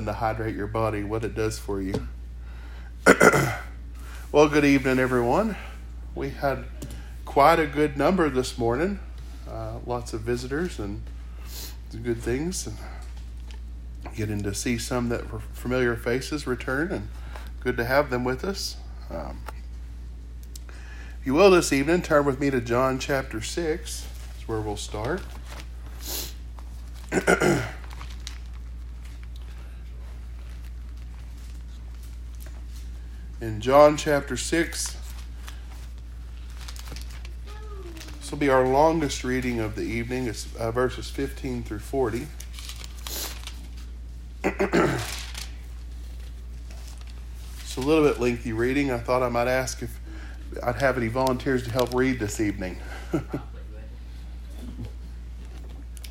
helping to hydrate your body, what it does for you. well, good evening, everyone. We had quite a good number this morning. Uh, lots of visitors and good things. And getting to see some that familiar faces return, and good to have them with us. Um, if you will, this evening, turn with me to John chapter 6. That's where we'll start. In John chapter 6, this will be our longest reading of the evening. It's uh, verses 15 through 40. it's a little bit lengthy reading. I thought I might ask if I'd have any volunteers to help read this evening.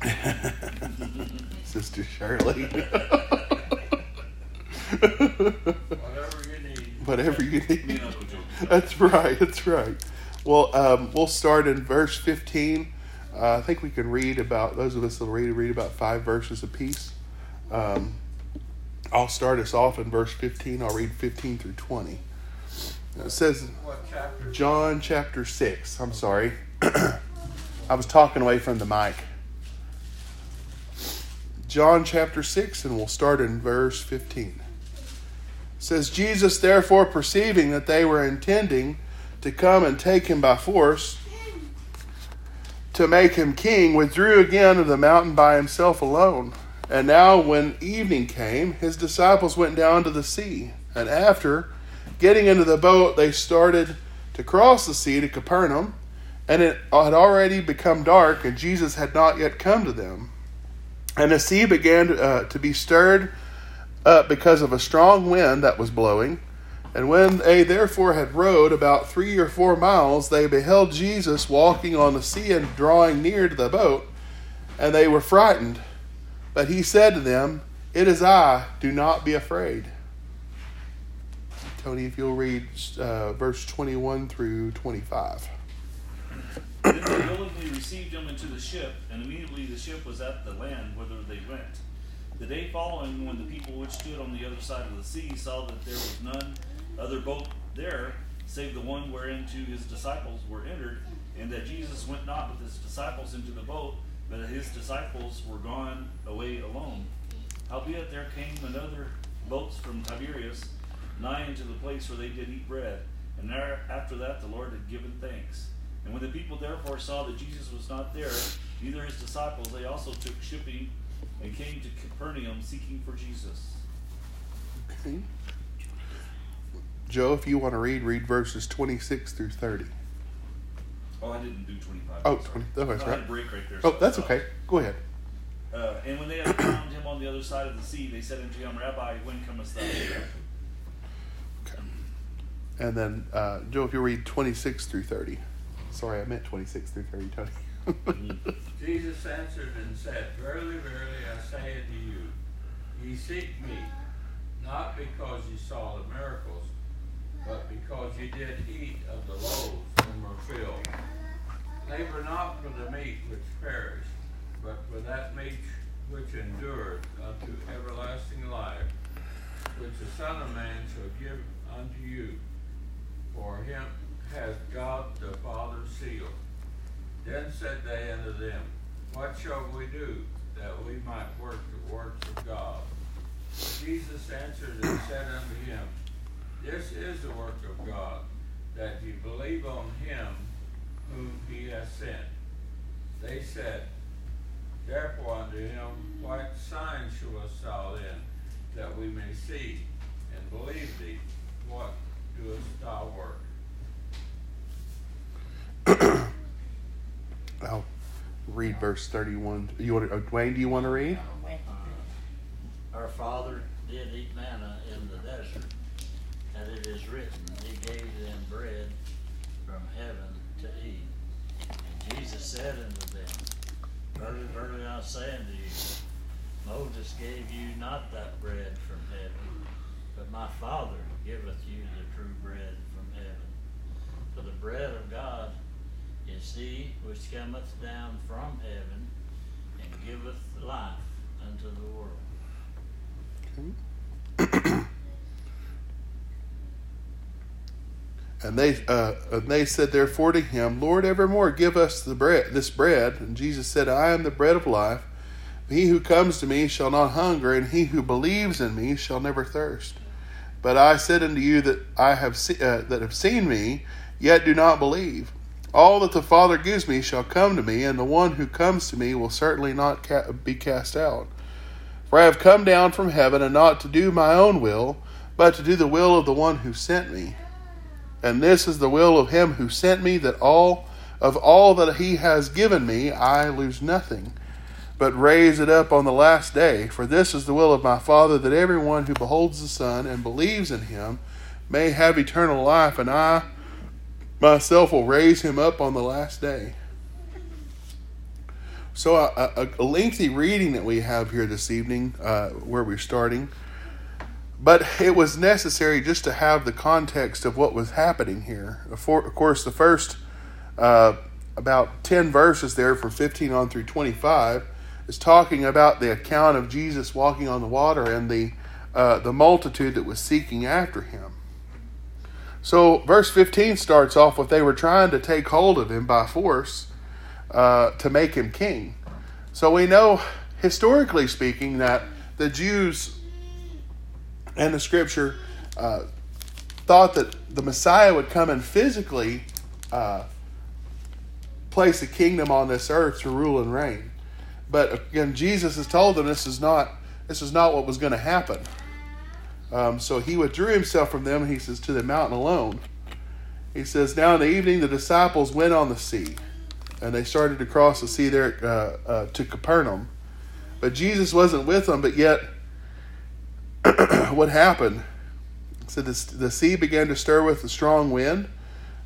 Sister Shirley. Whatever you need. Whatever you need. Me and Uncle Joe. That's right. That's right. Well, um, we'll start in verse 15. Uh, I think we can read about, those of us that will read, read about five verses apiece. Um, I'll start us off in verse 15. I'll read 15 through 20. It says, chapter? John chapter 6. I'm sorry. I was talking away from the mic. John chapter 6, and we'll start in verse 15. Says, Jesus, therefore, perceiving that they were intending to come and take him by force, to make him king, withdrew again to the mountain by himself alone. And now, when evening came, his disciples went down to the sea, and after getting into the boat, they started to cross the sea to Capernaum. And it had already become dark, and Jesus had not yet come to them. And the sea began to, uh, to be stirred up because of a strong wind that was blowing. And when they therefore had rowed about three or four miles, they beheld Jesus walking on the sea and drawing near to the boat, and they were frightened. But he said to them, It is I, do not be afraid. Tony, if you'll read uh, verse 21 through 25. Then they willingly received him into the ship, and immediately the ship was at the land whither they went. The day following, when the people which stood on the other side of the sea saw that there was none other boat there, save the one whereinto his disciples were entered, and that Jesus went not with his disciples into the boat, but his disciples were gone away alone. Howbeit there came another boats from Tiberias, nigh unto the place where they did eat bread, and there after that the Lord had given thanks. And when the people therefore saw that Jesus was not there, neither his disciples, they also took shipping and came to Capernaum seeking for Jesus. Okay. Joe, if you want to read, read verses 26 through 30. Oh, I didn't do 25. Oh, 20 oh, that's I had right. a break right there. Oh, so that's okay. Go ahead. Uh, and when they had found him on the other side of the sea, they said unto him, Rabbi, when comest thou? Okay. And then, uh, Joe, if you read 26 through 30. Sorry, I meant 26 through 30, Tony. Jesus answered and said, Verily, verily, I say unto you, ye seek me, not because ye saw the miracles, but because ye did eat of the loaves and were filled. Labor not for the meat which perished, but for that meat which endureth unto everlasting life, which the Son of Man shall give unto you. For him hath God the Father sealed. Then said they unto them, What shall we do that we might work the works of God? Jesus answered and said unto him, This is the work of God, that ye believe on him whom he hath sent. They said, Therefore unto him, What sign showest thou then, that we may see and believe thee? What doest thou work? I'll read verse 31. You want to, uh, Dwayne, do you want to read? Uh, Our father did eat manna in the desert, and it is written, He gave them bread from heaven to eat. And Jesus said unto them, Verily, verily, I say unto you, Moses gave you not that bread from heaven, but my Father giveth you the true bread from heaven. For the bread of God is he which cometh down from heaven and giveth life unto the world. And they uh, and they said therefore to him, Lord, evermore give us the bread, this bread. And Jesus said, I am the bread of life. He who comes to me shall not hunger, and he who believes in me shall never thirst. But I said unto you that I have se- uh, that have seen me, yet do not believe. All that the Father gives me shall come to me, and the one who comes to me will certainly not ca- be cast out. For I have come down from heaven, and not to do my own will, but to do the will of the one who sent me. And this is the will of him who sent me, that all of all that he has given me I lose nothing, but raise it up on the last day. For this is the will of my Father, that everyone who beholds the Son and believes in him may have eternal life, and I myself will raise him up on the last day. So, a, a, a lengthy reading that we have here this evening, uh, where we're starting. But it was necessary just to have the context of what was happening here. Of course, the first uh, about 10 verses there from 15 on through 25 is talking about the account of Jesus walking on the water and the, uh, the multitude that was seeking after him. So, verse 15 starts off with they were trying to take hold of him by force uh, to make him king. So, we know, historically speaking, that the Jews and the scripture uh, thought that the Messiah would come and physically uh, place a kingdom on this earth to rule and reign. But again, Jesus has told them this is not this is not what was going to happen. Um, so he withdrew himself from them. He says to the mountain alone. He says, now in the evening the disciples went on the sea, and they started to cross the sea there uh, uh, to Capernaum. But Jesus wasn't with them. But yet what happened? So the, the sea began to stir with a strong wind,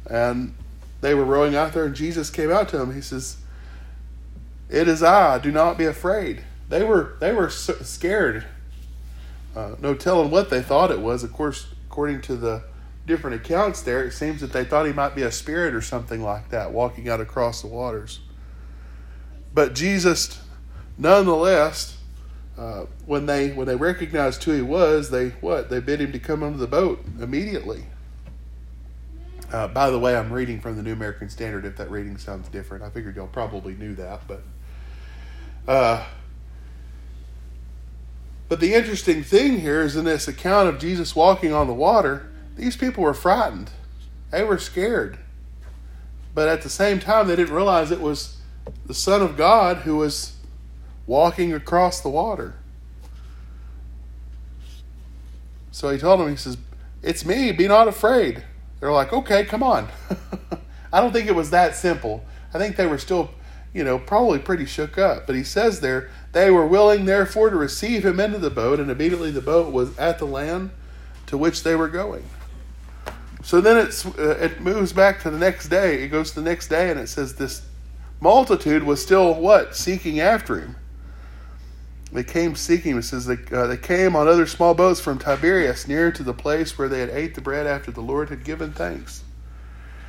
and they were rowing out there, and Jesus came out to them. He says, "It is I. Do not be afraid." They were they were scared. Uh, no telling what they thought it was. Of course, according to the different accounts there, it seems that they thought he might be a spirit or something like that walking out across the waters. But Jesus, nonetheless, uh, when they when they recognized who he was, they what they bid him to come into the boat immediately. Uh, by the way, I'm reading from the New American Standard. If that reading sounds different, I figured y'all probably knew that, but. Uh, but the interesting thing here is in this account of Jesus walking on the water, these people were frightened. They were scared. But at the same time, they didn't realize it was the Son of God who was walking across the water. So he told them, he says, It's me, be not afraid. They're like, Okay, come on. I don't think it was that simple. I think they were still, you know, probably pretty shook up. But he says there, they were willing, therefore, to receive him into the boat, and immediately the boat was at the land to which they were going. So then it's, uh, it moves back to the next day. It goes to the next day, and it says this multitude was still what? Seeking after him. They came seeking. It says they, uh, they came on other small boats from Tiberias, near to the place where they had ate the bread after the Lord had given thanks.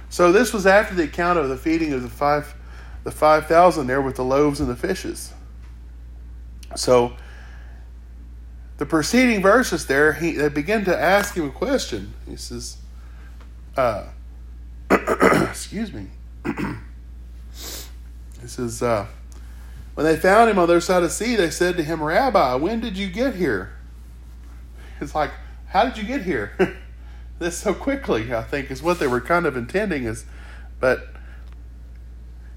So this was after the account of the feeding of the five, the five thousand there with the loaves and the fishes. So the preceding verses there, he they begin to ask him a question. He says, uh, "Excuse me." he says. Uh, when they found him on their side of the sea, they said to him, Rabbi, when did you get here? It's like, how did you get here? this so quickly, I think, is what they were kind of intending. Is, but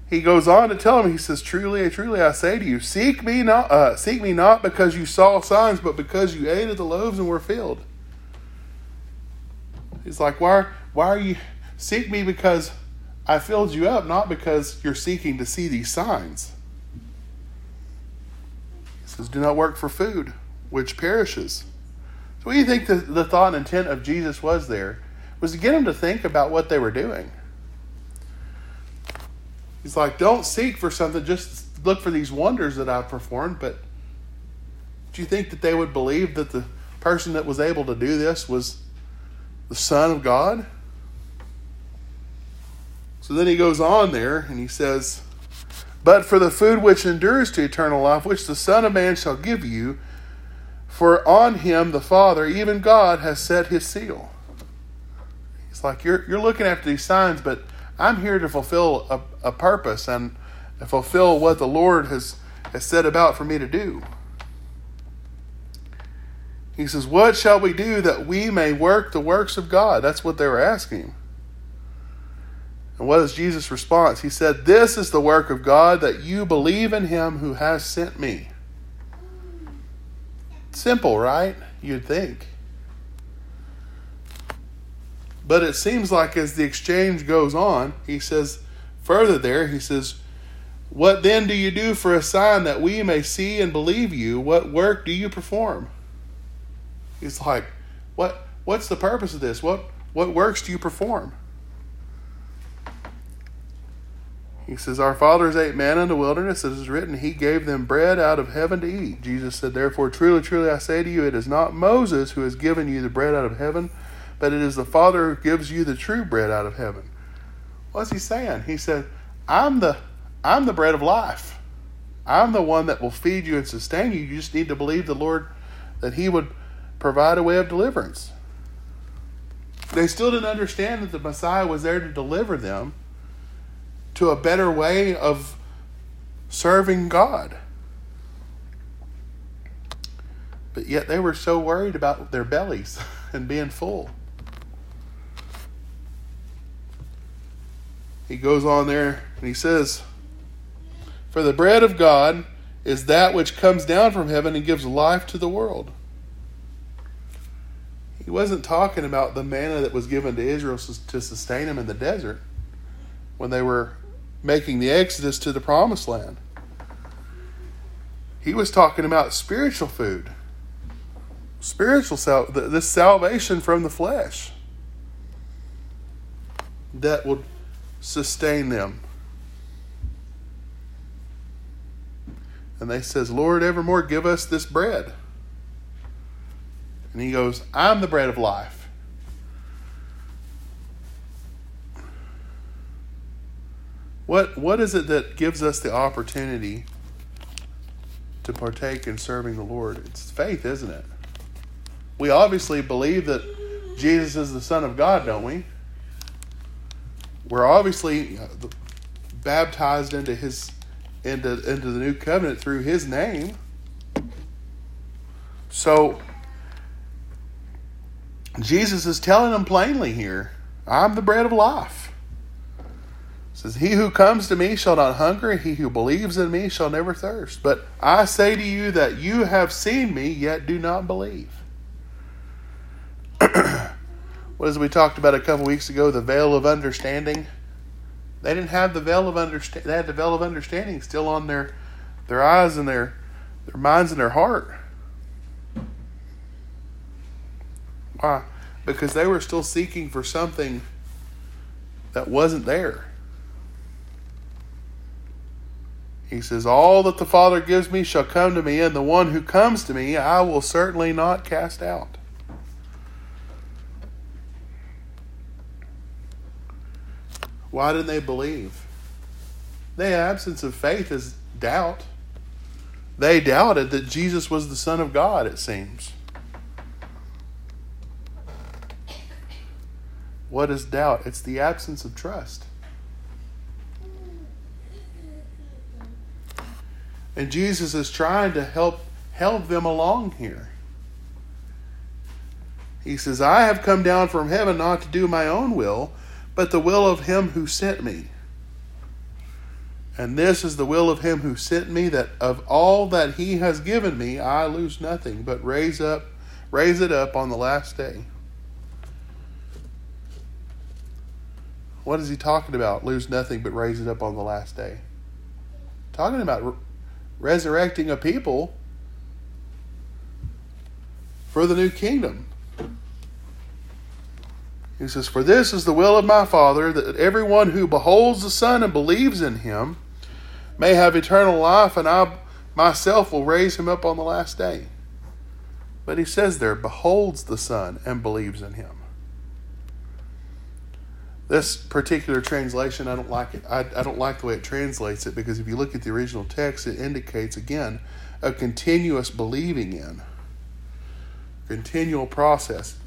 he goes on to tell him, he says, Truly, truly, I say to you, seek me not, uh, seek me not because you saw signs, but because you ate of the loaves and were filled. He's like, why, why are you seek me because I filled you up, not because you're seeking to see these signs He says, Do not work for food, which perishes. So, what do you think the, the thought and intent of Jesus was there? Was to get them to think about what they were doing. He's like, Don't seek for something, just look for these wonders that I've performed. But do you think that they would believe that the person that was able to do this was the Son of God? So then he goes on there and he says, but for the food which endures to eternal life, which the Son of Man shall give you, For on him the Father, even God, has set his seal. It's like you're, you're looking after these signs, but I'm here to fulfill a, a purpose and fulfill what the Lord has, has set about for me to do. He says, What shall we do that we may work the works of God? That's what they were asking. And what is Jesus' response? He said, This is the work of God, that you believe in him who has sent me. Simple, right? You'd think. But it seems like as the exchange goes on, he says, further there, he says, What then do you do for a sign that we may see and believe you? What work do you perform? He's like, What what's the purpose of this? What what works do you perform? He says, Our fathers ate manna in the wilderness, It is written, He gave them bread out of heaven to eat. Jesus said, Therefore, truly, truly, I say to you, it is not Moses who has given you the bread out of heaven, but it is the Father who gives you the true bread out of heaven. What's he saying? He said, I'm the I'm the bread of life. I'm the one that will feed you and sustain you. You just need to believe the Lord that He would provide a way of deliverance. They still didn't understand that the Messiah was there to deliver them to a better way of serving God. But yet they were so worried about their bellies and being full. He goes on there and he says, For the bread of God is that which comes down from heaven and gives life to the world. He wasn't talking about the manna that was given to Israel to sustain them in the desert when they were making the exodus to the promised land. He was talking about spiritual food, spiritual sal- this salvation from the flesh that would sustain them. And they says, "Lord, evermore give us this bread." And he goes, "I'm the bread of life." What what is it that gives us the opportunity to partake in serving the Lord? It's faith, isn't it? We obviously believe that Jesus is the Son of God, don't we? We're obviously baptized into his into into the new covenant through his name. So Jesus is telling them plainly here, I'm the bread of life says, He who comes to me shall not hunger, he who believes in me shall never thirst. But I say to you that you have seen me, yet do not believe. What as we talked about a couple weeks ago, the veil of understanding. They didn't have the veil of understanding. They had the veil of understanding still on their their eyes and their their minds and their heart. Why? Because they were still seeking for something that wasn't there. He says, All that the Father gives me shall come to me, and the one who comes to me I will certainly not cast out. Why didn't they believe? The absence of faith is doubt. They doubted that Jesus was the Son of God, it seems. What is doubt? It's the absence of trust. And Jesus is trying to help help them along here. He says, I have come down from heaven not to do my own will, but the will of him who sent me. And this is the will of him who sent me, that of all that he has given me, I lose nothing, but raise up raise it up on the last day. What is he talking about? Lose nothing but raise it up on the last day. Talking about resurrecting a people for the new kingdom. He says, For this is the will of my Father, that everyone who beholds the Son and believes in him may have eternal life, and I myself will raise him up on the last day. But he says there, beholds the Son and believes in him. This particular translation, I don't like it. I, I don't like the way it translates it because if you look at the original text, it indicates again a continuous believing in. continual process.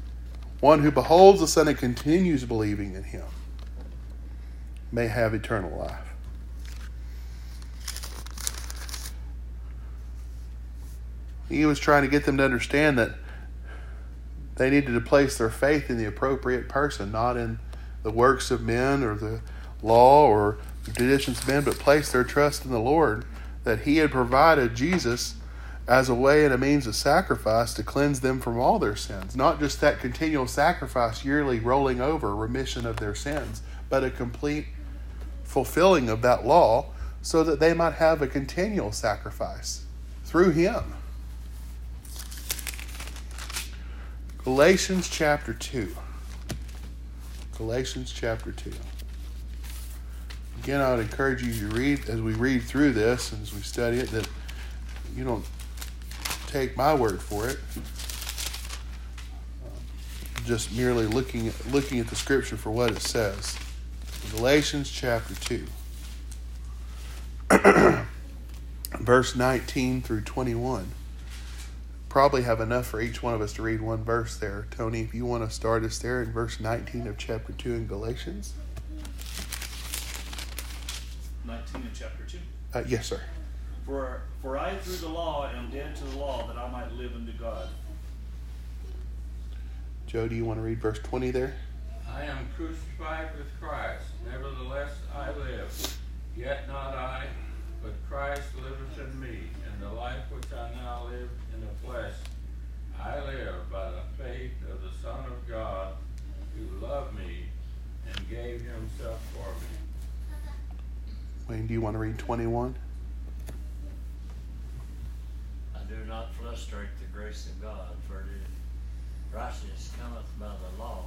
One who beholds the Son and continues believing in him may have eternal life. He was trying to get them to understand that they needed to place their faith in the appropriate person, not in the works of men or the law or the traditions of men, but place their trust in the Lord, that He had provided Jesus as a way and a means of sacrifice to cleanse them from all their sins. Not just that continual sacrifice yearly rolling over, remission of their sins, but a complete fulfilling of that law so that they might have a continual sacrifice through Him. Galatians chapter 2. Galatians chapter 2. Again, I would encourage you to read as we read through this and as we study it that you don't take my word for it. Just merely looking at, looking at the scripture for what it says. Galatians chapter 2. Verse 19 through 21 probably have enough for each one of us to read one verse there. Tony, if you want to start us there in verse 19 of chapter 2 in Galatians. 19 in chapter 2. Uh, yes, sir. For, for I through the law am dead to the law that I might live unto God. Joe, do you want to read verse 20 there? I am crucified with Christ. Nevertheless, I live. Yet not I, but Christ liveth in me. And the life which I now live in the flesh, I live by the faith of the Son of God, who loved me and gave himself for me. Wayne, do you want to read 21? I do not frustrate the grace of God, for it is righteousness cometh by the law,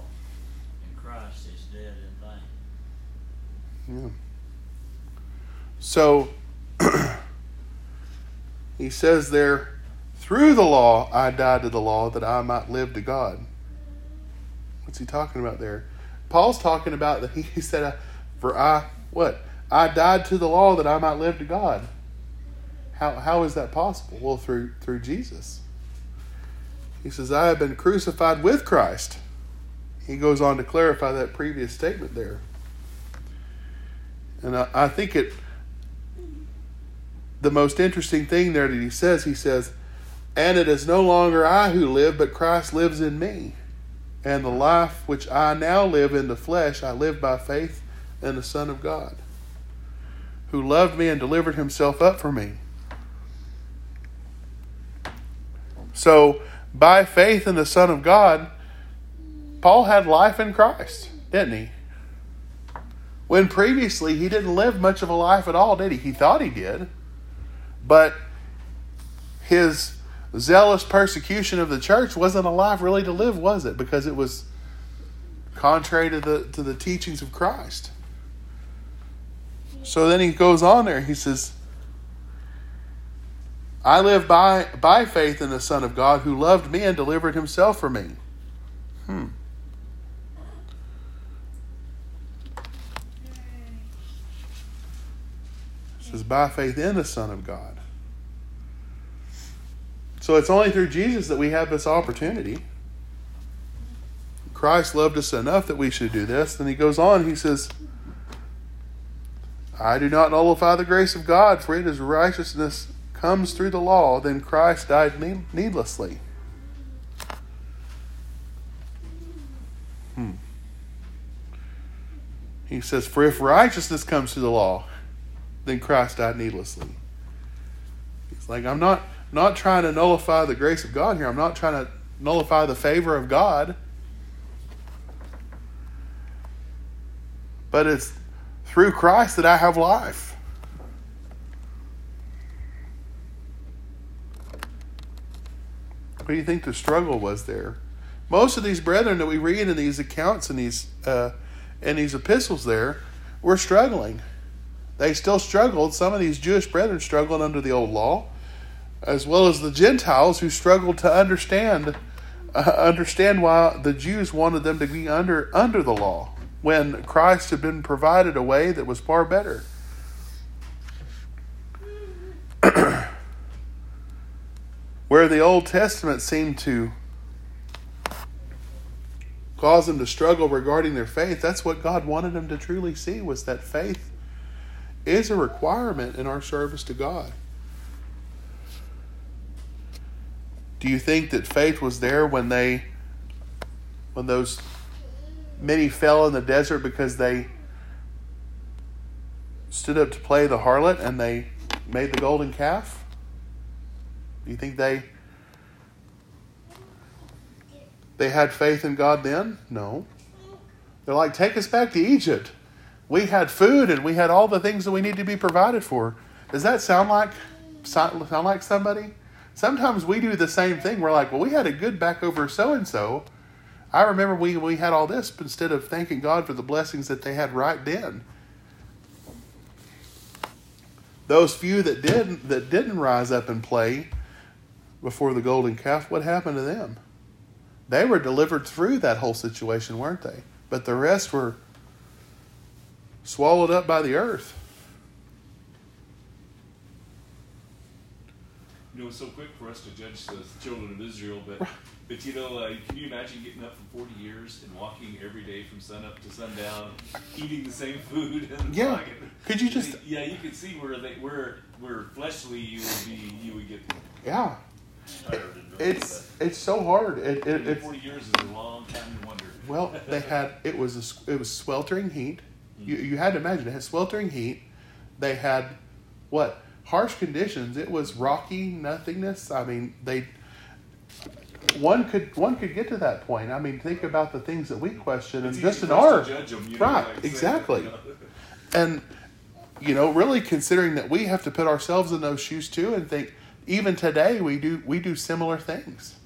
and Christ is dead in vain. Yeah. So he says there, through the law I died to the law that I might live to God. What's he talking about there? Paul's talking about that he, said, For I, what? I died to the law that I might live to God. How, how is that possible? Well, through, through Jesus. He says, I have been crucified with Christ. He goes on to clarify that previous statement there. And I, I think it, the most interesting thing there that he says, he says, And it is no longer I who live, but Christ lives in me. And the life which I now live in the flesh, I live by faith in the Son of God, who loved me and delivered himself up for me. So, by faith in the Son of God, Paul had life in Christ, didn't he? When previously he didn't live much of a life at all, did he? He thought he did. But his zealous persecution of the church wasn't a life really to live, was it? Because it was contrary to the to the teachings of Christ. So then he goes on there, he says, I live by by faith in the Son of God who loved me and delivered himself for me. Hmm. It says by faith in the Son of God. So it's only through Jesus that we have this opportunity. Christ loved us enough that we should do this. Then he goes on, he says, I do not nullify the grace of God, for it is righteousness comes through the law, then Christ died needlessly. Hmm. He says, For if righteousness comes through the law, then Christ died needlessly. He's like, I'm not not trying to nullify the grace of God here. I'm not trying to nullify the favor of God. But it's through Christ that I have life. What do you think the struggle was there? Most of these brethren that we read in these accounts and these uh, these epistles there were struggling. They still struggled. Some of these Jewish brethren struggled under the old law, as well as the Gentiles who struggled to understand uh, understand why the Jews wanted them to be under under the law when Christ had been provided a way that was far better. Where the Old Testament seemed to cause them to struggle regarding their faith, that's what God wanted them to truly see was that faith is a requirement in our service to God. Do you think that faith was there when they when those many fell in the desert because they stood up to play the harlot and they made the golden calf? Do you think they they had faith in God then? No. They're like, take us back to Egypt. We had food and we had all the things that we need to be provided for. Does that sound like sound like somebody? Sometimes we do the same thing. We're like, well, we had a good back over so and so. I remember we, we had all this, but instead of thanking God for the blessings that they had right then. Those few that didn't that didn't rise up and play before the golden calf, what happened to them? They were delivered through that whole situation, weren't they? But the rest were swallowed up by the earth. You know, it's so quick for us to judge the children of Israel, but but you know, uh, can you imagine getting up for forty years and walking every day from sunup to sundown, eating the same food? And Yeah. Could you just- Yeah, you could see where they where where fleshly you would be, you would get Yeah, it's it's so hard. It, it, it's forty years is a long time to wonder. Well, they had it was a, it was sweltering heat. You you had to imagine it had sweltering heat. They had what harsh conditions. It was rocky nothingness. I mean, they one could one could get to that point. I mean, think about the things that we question and It's just in our to you know, right like I said, exactly. you know. and you know really considering that we have to put ourselves in those shoes too and think even today we do we do similar things.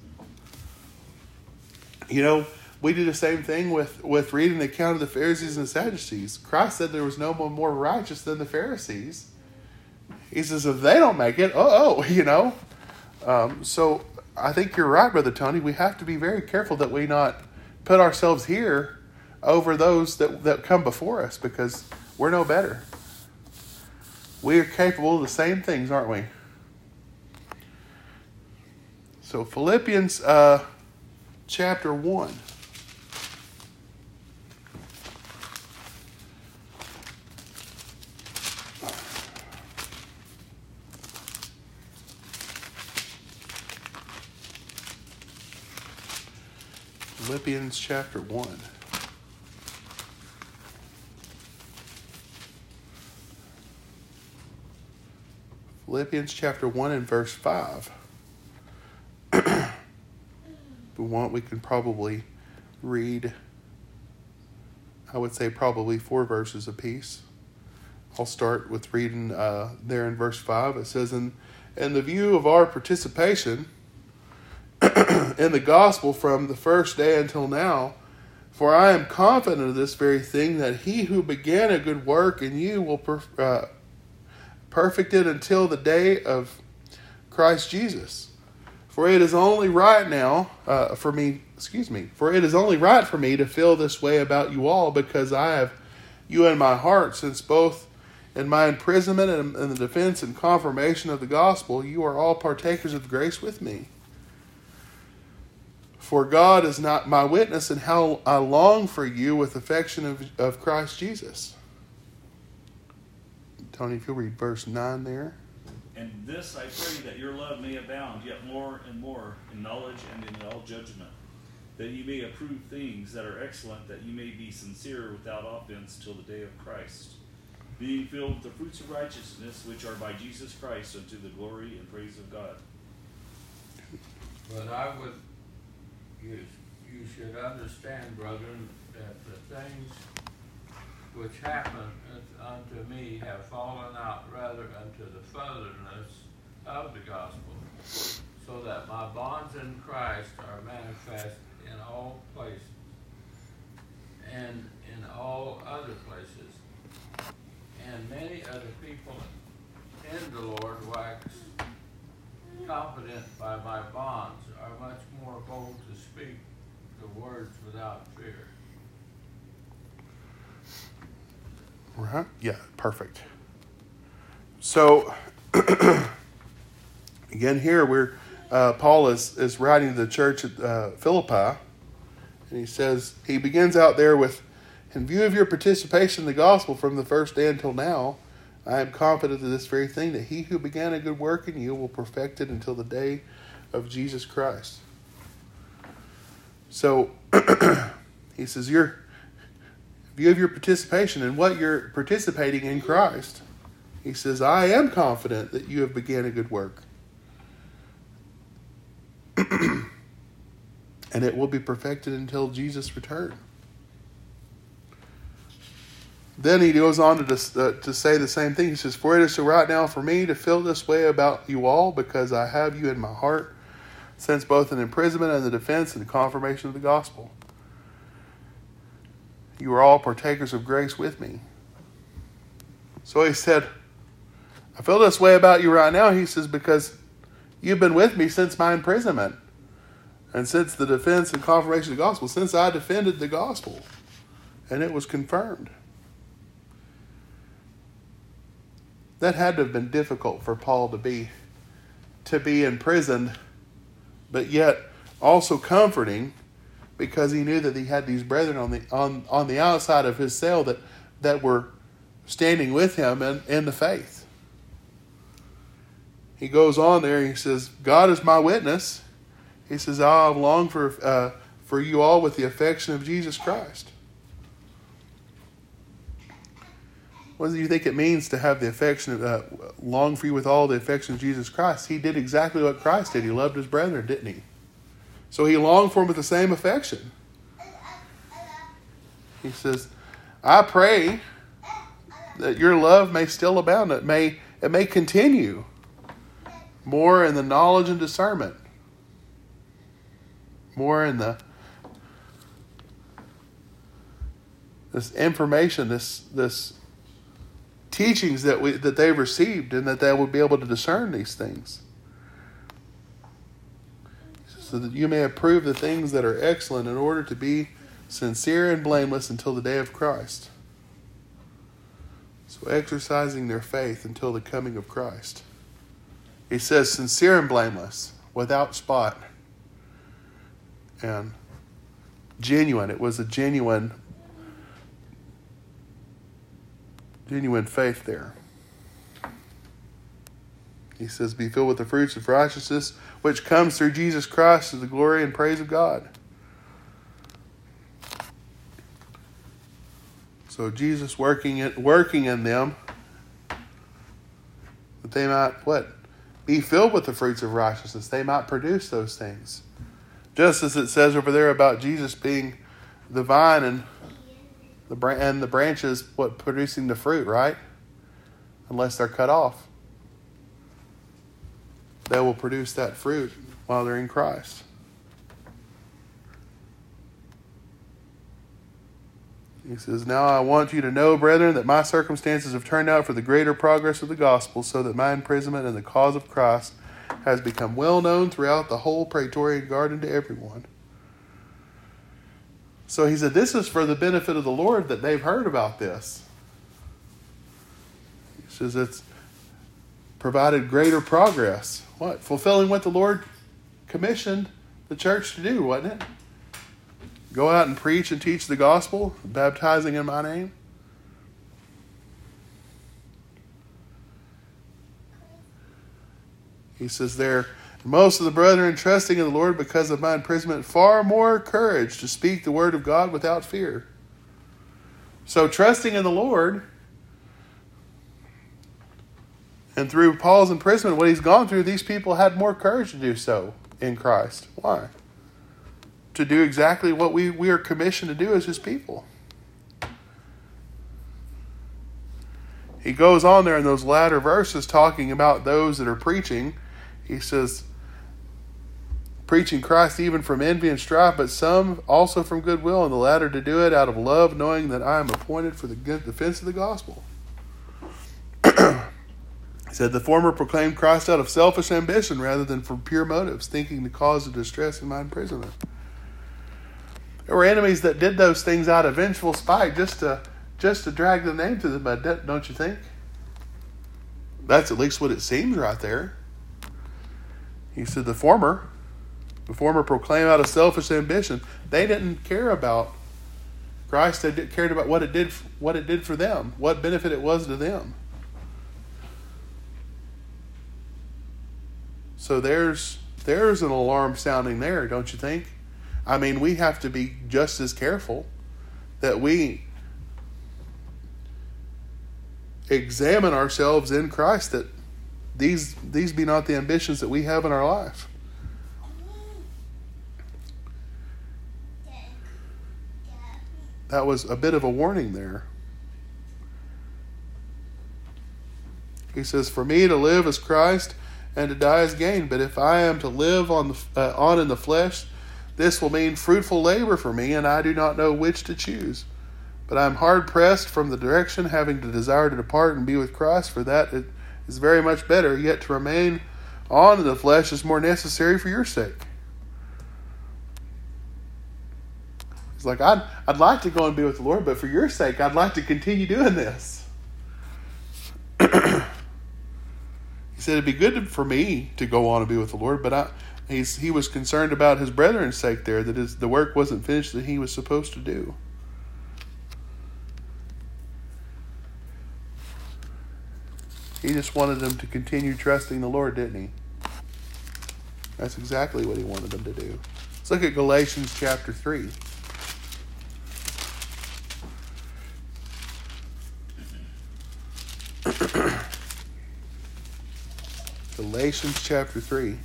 You know we do the same thing with with reading the account of the pharisees and the sadducees. Christ said there was no one more righteous than the pharisees. He says if they don't make it oh oh you know? Um, so i think you're right brother tony. We have to be very careful that we not put ourselves here over those that, that come before us because we're no better. We are capable of the same things aren't we so philippians uh, chapter 1 Philippians chapter 1. Philippians chapter 1 and verse 5. if we want, we can probably read, I would say, probably four verses apiece. I'll start with reading uh, there in verse 5. It says, in, in the view of our participation, in the gospel from the first day until now. For I am confident of this very thing that he who began a good work in you will uh, perfect it until the day of Christ Jesus. For it is only right now uh, for me, excuse me, for it is only right for me to feel this way about you all because I have you in my heart since both in my imprisonment and in the defense and confirmation of the gospel you are all partakers of grace with me. For God is not my witness, and how I long for you with affection of, of Christ Jesus. Tony, if you'll read verse 9 there. And this I pray that your love may abound yet more and more in knowledge and in all judgment, that you may approve things that are excellent, that you may be sincere without offense till the day of Christ, being filled with the fruits of righteousness which are by Jesus Christ unto the glory and praise of God. But I would, you, you should understand, brethren, that the things which happen uh, unto me have fallen out rather unto the furtherness of the gospel, so that my bonds in Christ are manifest in all places and in all other places. And many other people in the Lord wax confident by my bonds are much more bold to speak the words without fear. Right? Yeah, perfect. So, again, here we're uh, Paul is is writing to the church at uh, Philippi, And he says, he begins out there with, in view of your participation in the gospel from the first day until now, I am confident of this very thing that he who began a good work in you will perfect it until the day of Jesus Christ. So he says, Your view of your participation and what you're participating in Christ. He says, I am confident that you have began a good work. and it will be perfected until Jesus' return. Then he goes on to, uh, to say the same thing. He says, For it is so right now for me to feel this way about you all, because I have you in my heart, since both in imprisonment and the defense and the confirmation of the gospel. You are all partakers of grace with me. So he said, I feel this way about you right now. He says, because you've been with me since my imprisonment and since the defense and confirmation of the gospel, since I defended the gospel and it was confirmed. That had to have been difficult for Paul to be to be imprisoned, but yet also comforting because he knew that he had these brethren on the on, on the outside of his cell that, that were standing with him in, in the faith. He goes on there, he says, God is my witness. He says, I longed for, uh, for you all with the affection of Jesus Christ. What do you think it means to have the affection, of, uh, long for you with all the affection of Jesus Christ? He did exactly what Christ did. He loved his brethren, didn't he? So he longed for him with the same affection. He says, I pray that your love may still abound. It may, it may continue more in the knowledge and discernment, more in the this information, this this teachings that we that they've received, and that they will be able to discern these things, so that you may approve the things that are excellent, in order to be sincere and blameless until the day of Christ. So exercising their faith until the coming of Christ. He says, sincere and blameless, without spot, and genuine. It was a genuine, genuine faith there. He says, Be filled with the fruits of righteousness, which comes through Jesus Christ to the glory and praise of God. So Jesus working it, working in them that they might what be filled with the fruits of righteousness. They might produce those things, just as it says over there about Jesus being the vine and the and the branches what producing the fruit, right? Unless they're cut off, they will produce that fruit while they're in Christ. He says, Now I want you to know, brethren, that my circumstances have turned out for the greater progress of the gospel, so that my imprisonment in the cause of Christ has become well known throughout the whole Praetorian Garden to everyone. So he said, This is for the benefit of the Lord that they've heard about this. He says, It's provided greater progress. What? Fulfilling what the Lord commissioned the church to do, wasn't it? Go out and preach and teach the gospel, baptizing in my name. He says there, most of the brethren trusting in the Lord because of my imprisonment, far more courage to speak the word of God without fear. So, trusting in the Lord, and through Paul's imprisonment, what he's gone through, these people had more courage to do so in Christ. Why? to do exactly what we, we are commissioned to do as his people. He goes on there in those latter verses talking about those that are preaching. He says, preaching Christ even from envy and strife, but some also from goodwill, and the latter to do it out of love, knowing that I am appointed for the defense of the gospel. He said, The former proclaimed Christ out of selfish ambition rather than from pure motives, thinking the cause of distress in my imprisonment. There were enemies that did those things out of vengeful spite just to just to drag the name to the mud, don't you think? That's at least what it seems right there. He said the former, The former proclaimed out of selfish ambition. They didn't care about Christ. They cared about what it did, what it did for them, what benefit it was to them. So there's there's an alarm sounding there, don't you think? I mean, we have to be just as careful that we examine ourselves in Christ that these these be not the ambitions that we have in our life. That was a bit of a warning there. He says, "For me to live is Christ, and to die is gain. But if I am to live on the uh, on in the flesh, this will mean fruitful labor for me, and I do not know which to choose. But I am hard pressed from the direction, having to desire to depart and be with Christ. For that it is very much better. Yet to remain on in the flesh is more necessary for your sake." He's like, I'd, I'd like to go and be with the Lord, but for your sake, I'd like to continue doing this. he said, It'd be good for me to go on and be with the Lord, but I, he's, he was concerned about his brethren's sake there, that his, the work wasn't finished that he was supposed to do. He just wanted them to continue trusting the Lord, didn't he? That's exactly what he wanted them to do. Let's look at Galatians chapter 3. Galatians chapter 3,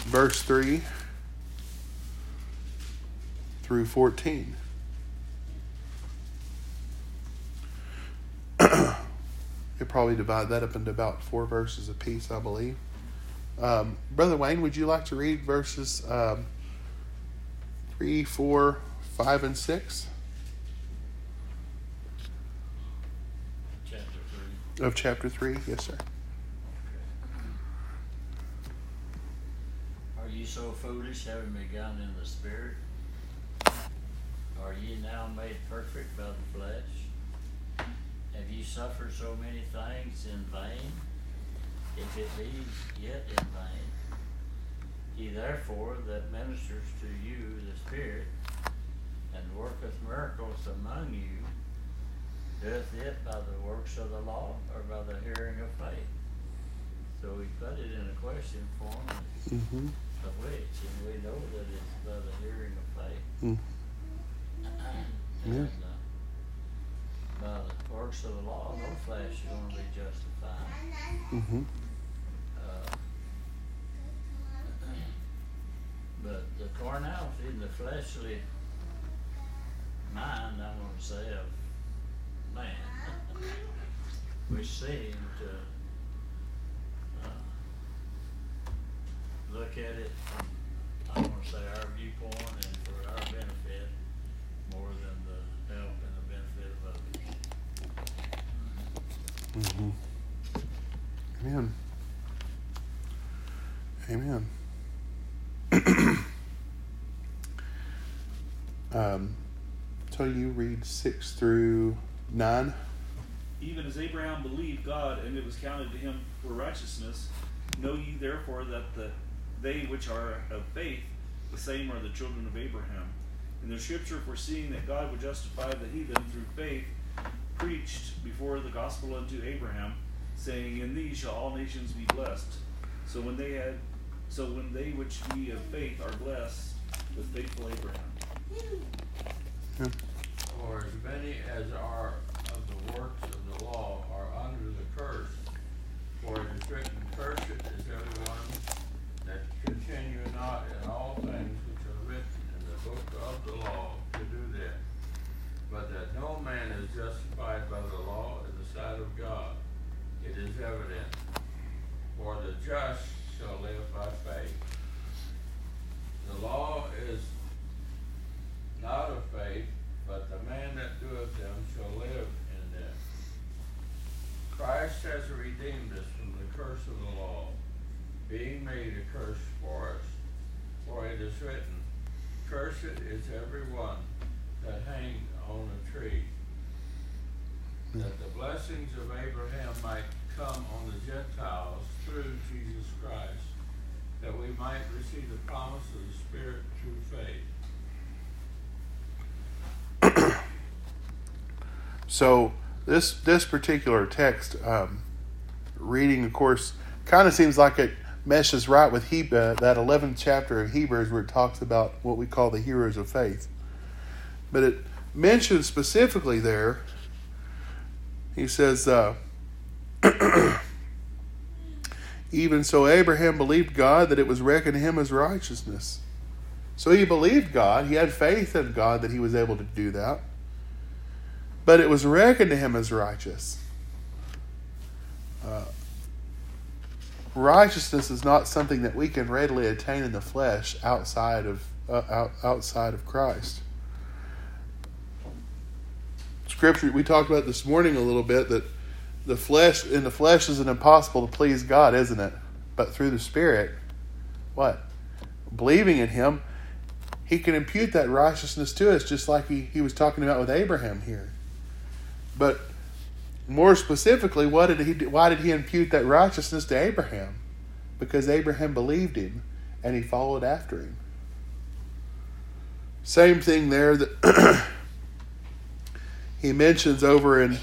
verse 3 through 14. you probably divide that up into about four verses apiece, I believe. Um, Brother Wayne, would you like to read verses um, 3, 4, 5, and 6? Of chapter 3, yes, sir. Are you so foolish, having begun in the Spirit? Are ye now made perfect by the flesh? Have ye suffered so many things in vain? If it be yet in vain. He therefore that ministers to you the Spirit, and worketh miracles among you, doeth it by the works of the law or by the hearing of faith? So we put it in a question form, Mm-hmm. of which, and we know that it's by the hearing of faith. Mm. And, uh, by the works of the law, no flesh is gonna be justified. Mm-hmm. Uh, But the carnality and the fleshly mind, I'm gonna say, of man, which seem to, uh, look at it from, I'm gonna say, our viewpoint and for our benefit, more than the help and the benefit of others. Mm-hmm. Amen. Amen. um, so you read six through nine. Even as Abraham believed God, and it was counted to him for righteousness, know ye therefore that the they which are of faith, the same are the children of Abraham. And the scripture foreseeing that God would justify the heathen through faith, preached before the gospel unto Abraham, saying, In thee shall all nations be blessed. So when they had so when they which be of faith are blessed with faithful Abraham. Yeah. For as many as are of the works of the law are under the curse. For it is written, Cursed is everyone that continue not in all things which are written in the book of the law to do them. But that no man is justified by the law in the sight of God. It is evident. For the just shall live by faith. The law is not of faith, but the man that doeth them shall live in them. Christ has redeemed us from the curse of the law, being made a curse for us. For it is written, Cursed is every one that hanged on a tree, that the blessings of Abraham might come on the Gentiles through Jesus Christ, that we might receive the promise of the Spirit through faith. So this this particular text, um, reading, of course, kind of seems like it meshes right with he- uh, that 11th chapter of Hebrews where it talks about what we call the heroes of faith. But it mentions specifically there, he says, uh, even so Abraham believed God that it was reckoned to him as righteousness. So he believed God, he had faith in God that he was able to do that. But it was reckoned to him as righteous. Uh, righteousness is not something that we can readily attain in the flesh outside of uh, out, outside of Christ. Scripture we talked about this morning a little bit that the flesh in the flesh is it impossible to please God, isn't it? But through the Spirit, what? Believing in Him, He can impute that righteousness to us, just like He, he was talking about with Abraham here. But more specifically, what did he? Why did He impute that righteousness to Abraham? Because Abraham believed Him, and he followed after Him. Same thing there that he mentions over in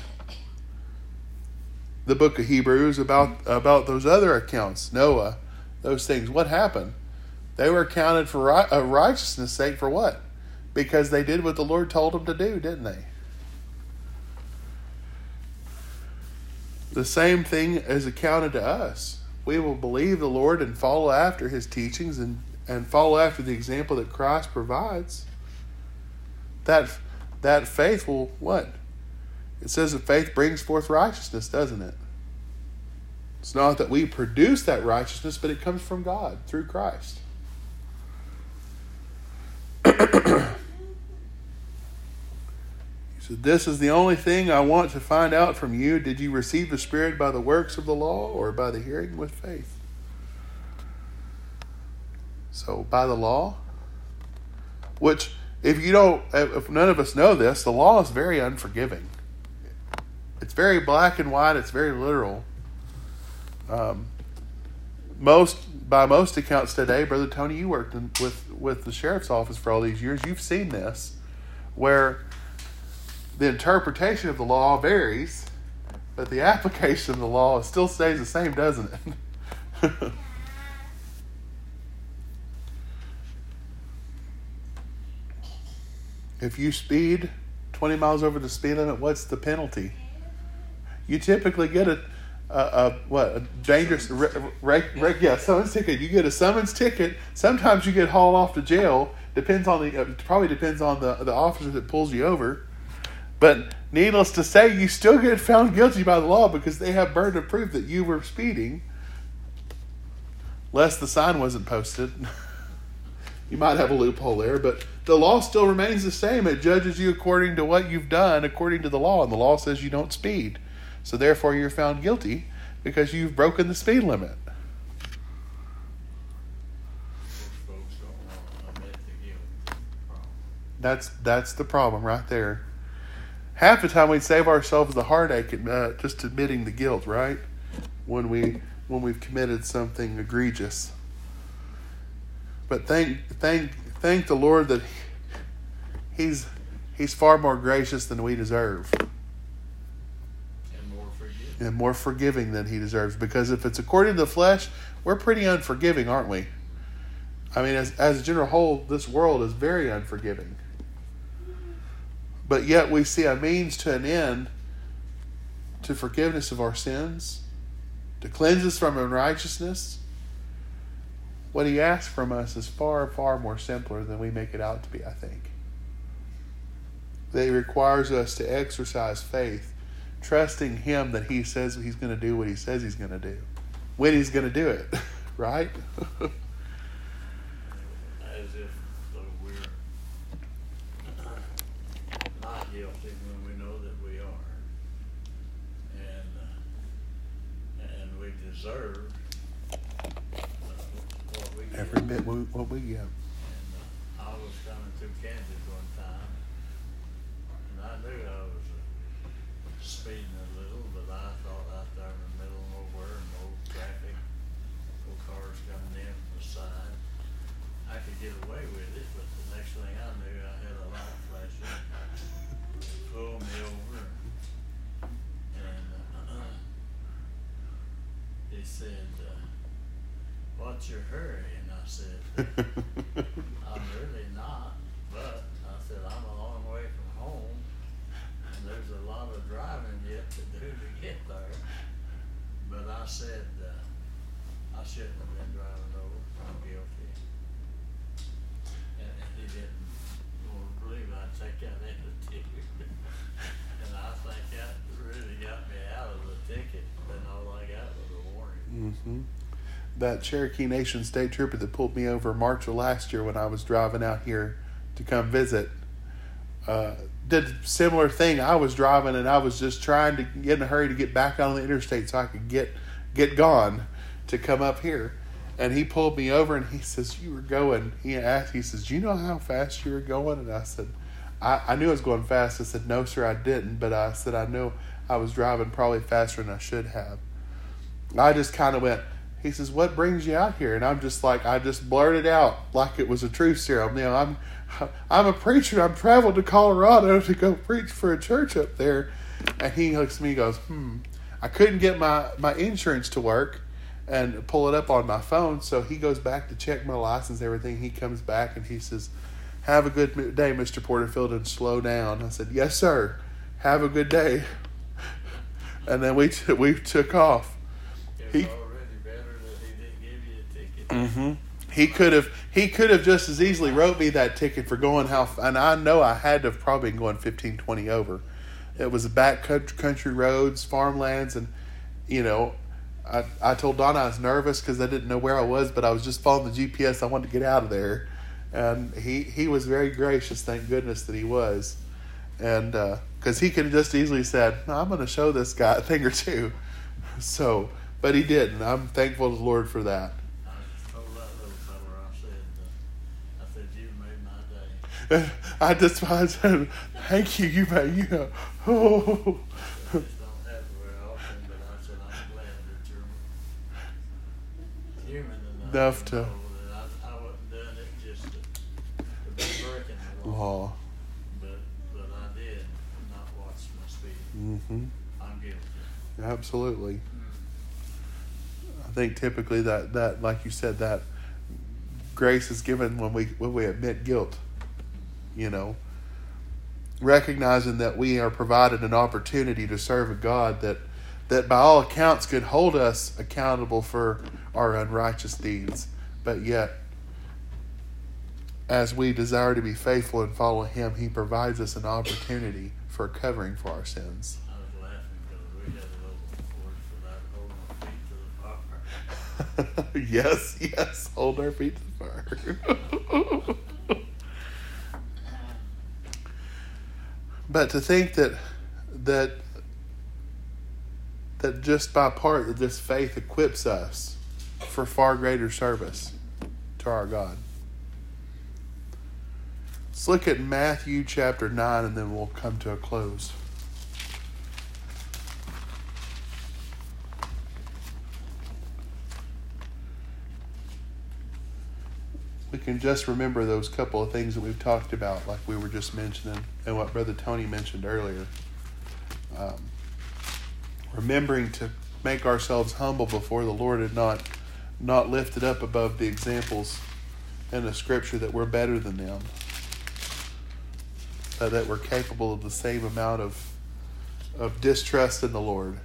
the book of Hebrews about about those other accounts, Noah, those things. What happened? They were counted for a uh, righteousness' sake for what? Because they did what the Lord told them to do, didn't they? The same thing is accounted to us. We will believe the Lord and follow after His teachings and, and follow after the example that Christ provides. That that faith will what? It says that faith brings forth righteousness, doesn't it? It's not that we produce that righteousness, but it comes from God through Christ. said, This is the only thing I want to find out from you. Did you receive the Spirit by the works of the law or by the hearing with faith? So, by the law, which, if you don't, if none of us know this, the law is very unforgiving. It's very black and white, it's very literal. Um, most by most accounts today, Brother Tony, you worked in, with with the sheriff's office for all these years. You've seen this, where the interpretation of the law varies, but the application of the law still stays the same, doesn't it? if you speed 20 miles over the speed limit, what's the penalty? You typically get a a, a what a dangerous re, re, re, yeah summons ticket. You get a summons ticket. Sometimes you get hauled off to jail. Depends on the uh, probably depends on the the officer that pulls you over. But needless to say, you still get found guilty by the law because they have burden of proof that you were speeding. Lest the sign wasn't posted. you might have a loophole there, but the law still remains the same. It judges you according to what you've done, according to the law, and the law says you don't speed. So therefore, you're found guilty because you've broken the speed limit. That's that's the problem right there. Half the time we save ourselves the heartache uh, just admitting the guilt, right? When we when we've committed something egregious. But thank thank thank the Lord that he's he's far more gracious than we deserve and more forgiving than he deserves. Because if it's according to the flesh, we're pretty unforgiving, aren't we? I mean, as, as a general whole, this world is very unforgiving. But yet we see a means to an end to forgiveness of our sins, to cleanse us from unrighteousness. What he asks from us is far, far more simpler than we make it out to be, I think. That he requires us to exercise faith trusting Him that He says He's going to do what He says He's going to do, when He's going to do it, right? As if we're not guilty when we know that we are, and uh, and deserve what we get. Every bit we, what we get. And uh, I was coming through Kansas one time, and I knew I was uh, speeding a little, but I thought out there in the middle of nowhere, no traffic, full cars coming in from the side. I could get away with it, but the next thing I knew, I had a light flashing, pulled me over, and, uh, he said, uh, what's your hurry? And I said, I'm really not, but I said, I'm a long way from home, and there's a lot of driving yet to do to get there. But I said, uh, I shouldn't have been driving over, I'm guilty. And, he didn't believe I'd take that attitude. And I think that really got me out of the ticket, and all I got was a warning. hmm That Cherokee Nation state trooper that pulled me over March of last year when I was driving out here to come visit uh, did a similar thing. I was driving and I was just trying to get in a hurry to get back on the interstate so I could get get gone to come up here. And he pulled me over and he says, "You were going." He asked. He says, "Do you know how fast you were going?" And I said, "I, I knew I was going fast." I said, "No, sir, I didn't." But I said, "I know I was driving probably faster than I should have." I just kind of went. He says, "What brings you out here?" And I'm just like, I just blurted out like it was a truth serum. You know, I'm, I'm a preacher. I'm traveled to Colorado to go preach for a church up there. And he looks at me, and goes, "Hmm." I couldn't get my my insurance to work and pull it up on my phone. So he goes back to check my license, everything. He comes back and he says, "Have a good day, Mister Porterfield, and slow down." I said, "Yes, sir. Have a good day." And then we t- we took off. It He- already better that he didn't give you a ticket. Mm-hmm. He could have he could have just as easily wrote me that ticket for going how and I know I had to have probably been going 15 20 over. It was back coun- country roads, farmlands and you know I I told Donna I was nervous cuz I didn't know where I was but I was just following the GPS I wanted to get out of there. And he he was very gracious, thank goodness that he was. And uh cuz he could have just easily said, no, "I'm going to show this guy a thing or two. So, but he didn't. I'm thankful to the Lord for that. I told that little feller, I said, uh, I said, you made my day. I just I said, thank you, you may, you know, oh. I just don't have it very often, but I said, I'm glad that you're human enough, Enough to to- know that I, I wasn't doing it just to, to be breaking the law, Law. but, but I did not watch my speed. hmm I'm guilty. Absolutely. I think typically that, that, like you said, that grace is given when we when we admit guilt. You know, recognizing that we are provided an opportunity to serve a God that that by all accounts could hold us accountable for our unrighteous deeds, but yet as we desire to be faithful and follow him, he provides us an opportunity for covering for our sins. I was laughing because we had a little word for that, holding my feet to the fire. yes, yes, hold our feet to the fire. but to think that that that just by part that this faith equips us for far greater service to our God. Let's look at Matthew chapter 9 and then we'll come to a close. we can just remember those couple of things that we've talked about, like we were just mentioning, and what Brother Tony mentioned earlier. Um, remembering to make ourselves humble before the Lord and not not lifted up above the examples in the Scripture that we're better than them, uh, that we're capable of the same amount of of distrust in the Lord.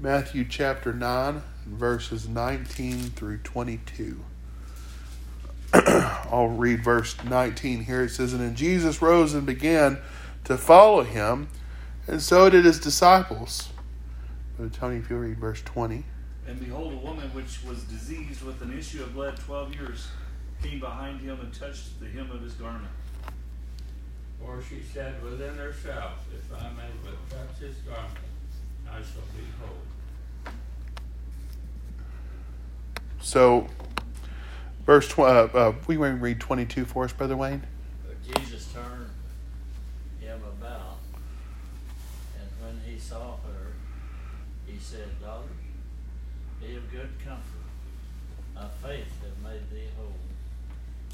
Matthew chapter nine, verses nineteen through twenty-two. I'll read verse 19 here. It says, And Jesus rose and began to follow him, and so did his disciples. Brother Tony, if you'll read verse 20. And behold, a woman which was diseased with an issue of blood twelve years came behind him and touched the hem of his garment. For she said within herself, If I may but touch his garment, I shall be whole. So, verse 12, uh, uh, we want to read 22 for us, Brother Wayne. But Jesus turned him about, and when he saw her, he said, Daughter, be of good comfort. My faith hath made thee whole,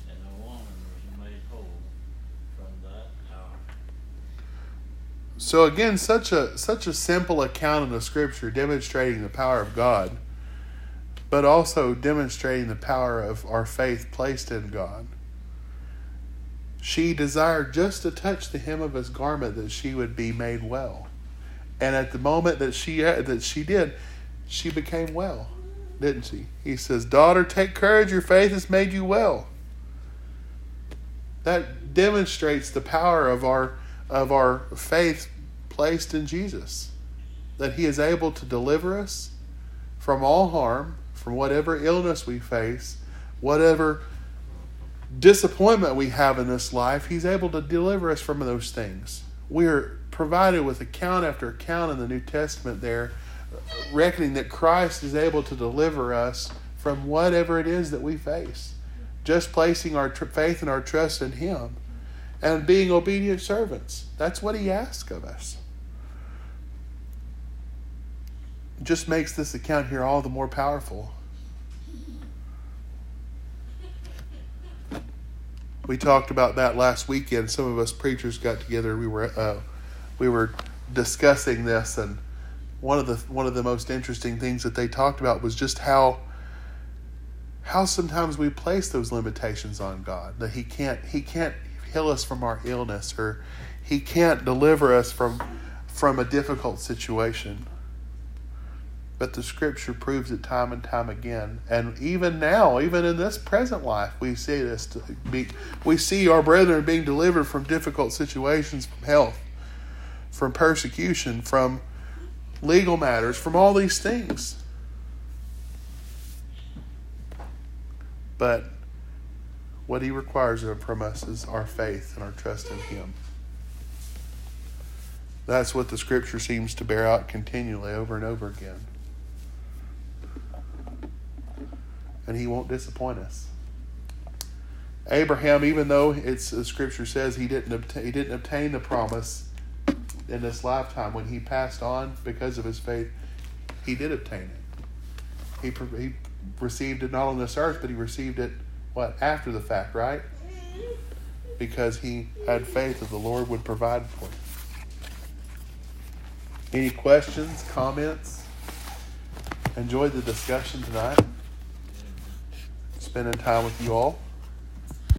and the woman was made whole So again, such a such a simple account in the scripture demonstrating the power of God, but also demonstrating the power of our faith placed in God. She desired just to touch the hem of his garment that she would be made well. And at the moment that she that she did, she became well, didn't she? He says, "Daughter, take courage, your faith has made you well." That demonstrates the power of our of our faith placed in Jesus. That he is able to deliver us from all harm, from whatever illness we face, whatever disappointment we have in this life, he's able to deliver us from those things. We are provided with account after account in the New Testament there, reckoning that Christ is able to deliver us from whatever it is that we face. Just placing our tr- faith and our trust in him and being obedient servants. That's what he asks of us. Just makes this account here all the more powerful. we talked about that last weekend. Some of us preachers got together. We were uh, we were discussing this, and one of the one of the most interesting things that they talked about was just how how sometimes we place those limitations on God. That He can't He can't heal us from our illness, or He can't deliver us from from a difficult situation. But the scripture proves it time and time again. And even now, even in this present life, we see this. Be, we see our brethren being delivered from difficult situations, from health, from persecution, from legal matters, from all these things. But what he requires from us is our faith and our trust in him. That's what the scripture seems to bear out continually over and over again. and he won't disappoint us. Abraham, even though it's the scripture says he didn't obtain, he didn't obtain the promise in this lifetime when he passed on because of his faith, he did obtain it. He he received it not on this earth, but he received it what after the fact, right? Because he had faith that the Lord would provide for him. Any questions, comments? Enjoyed the discussion tonight spending time with you all.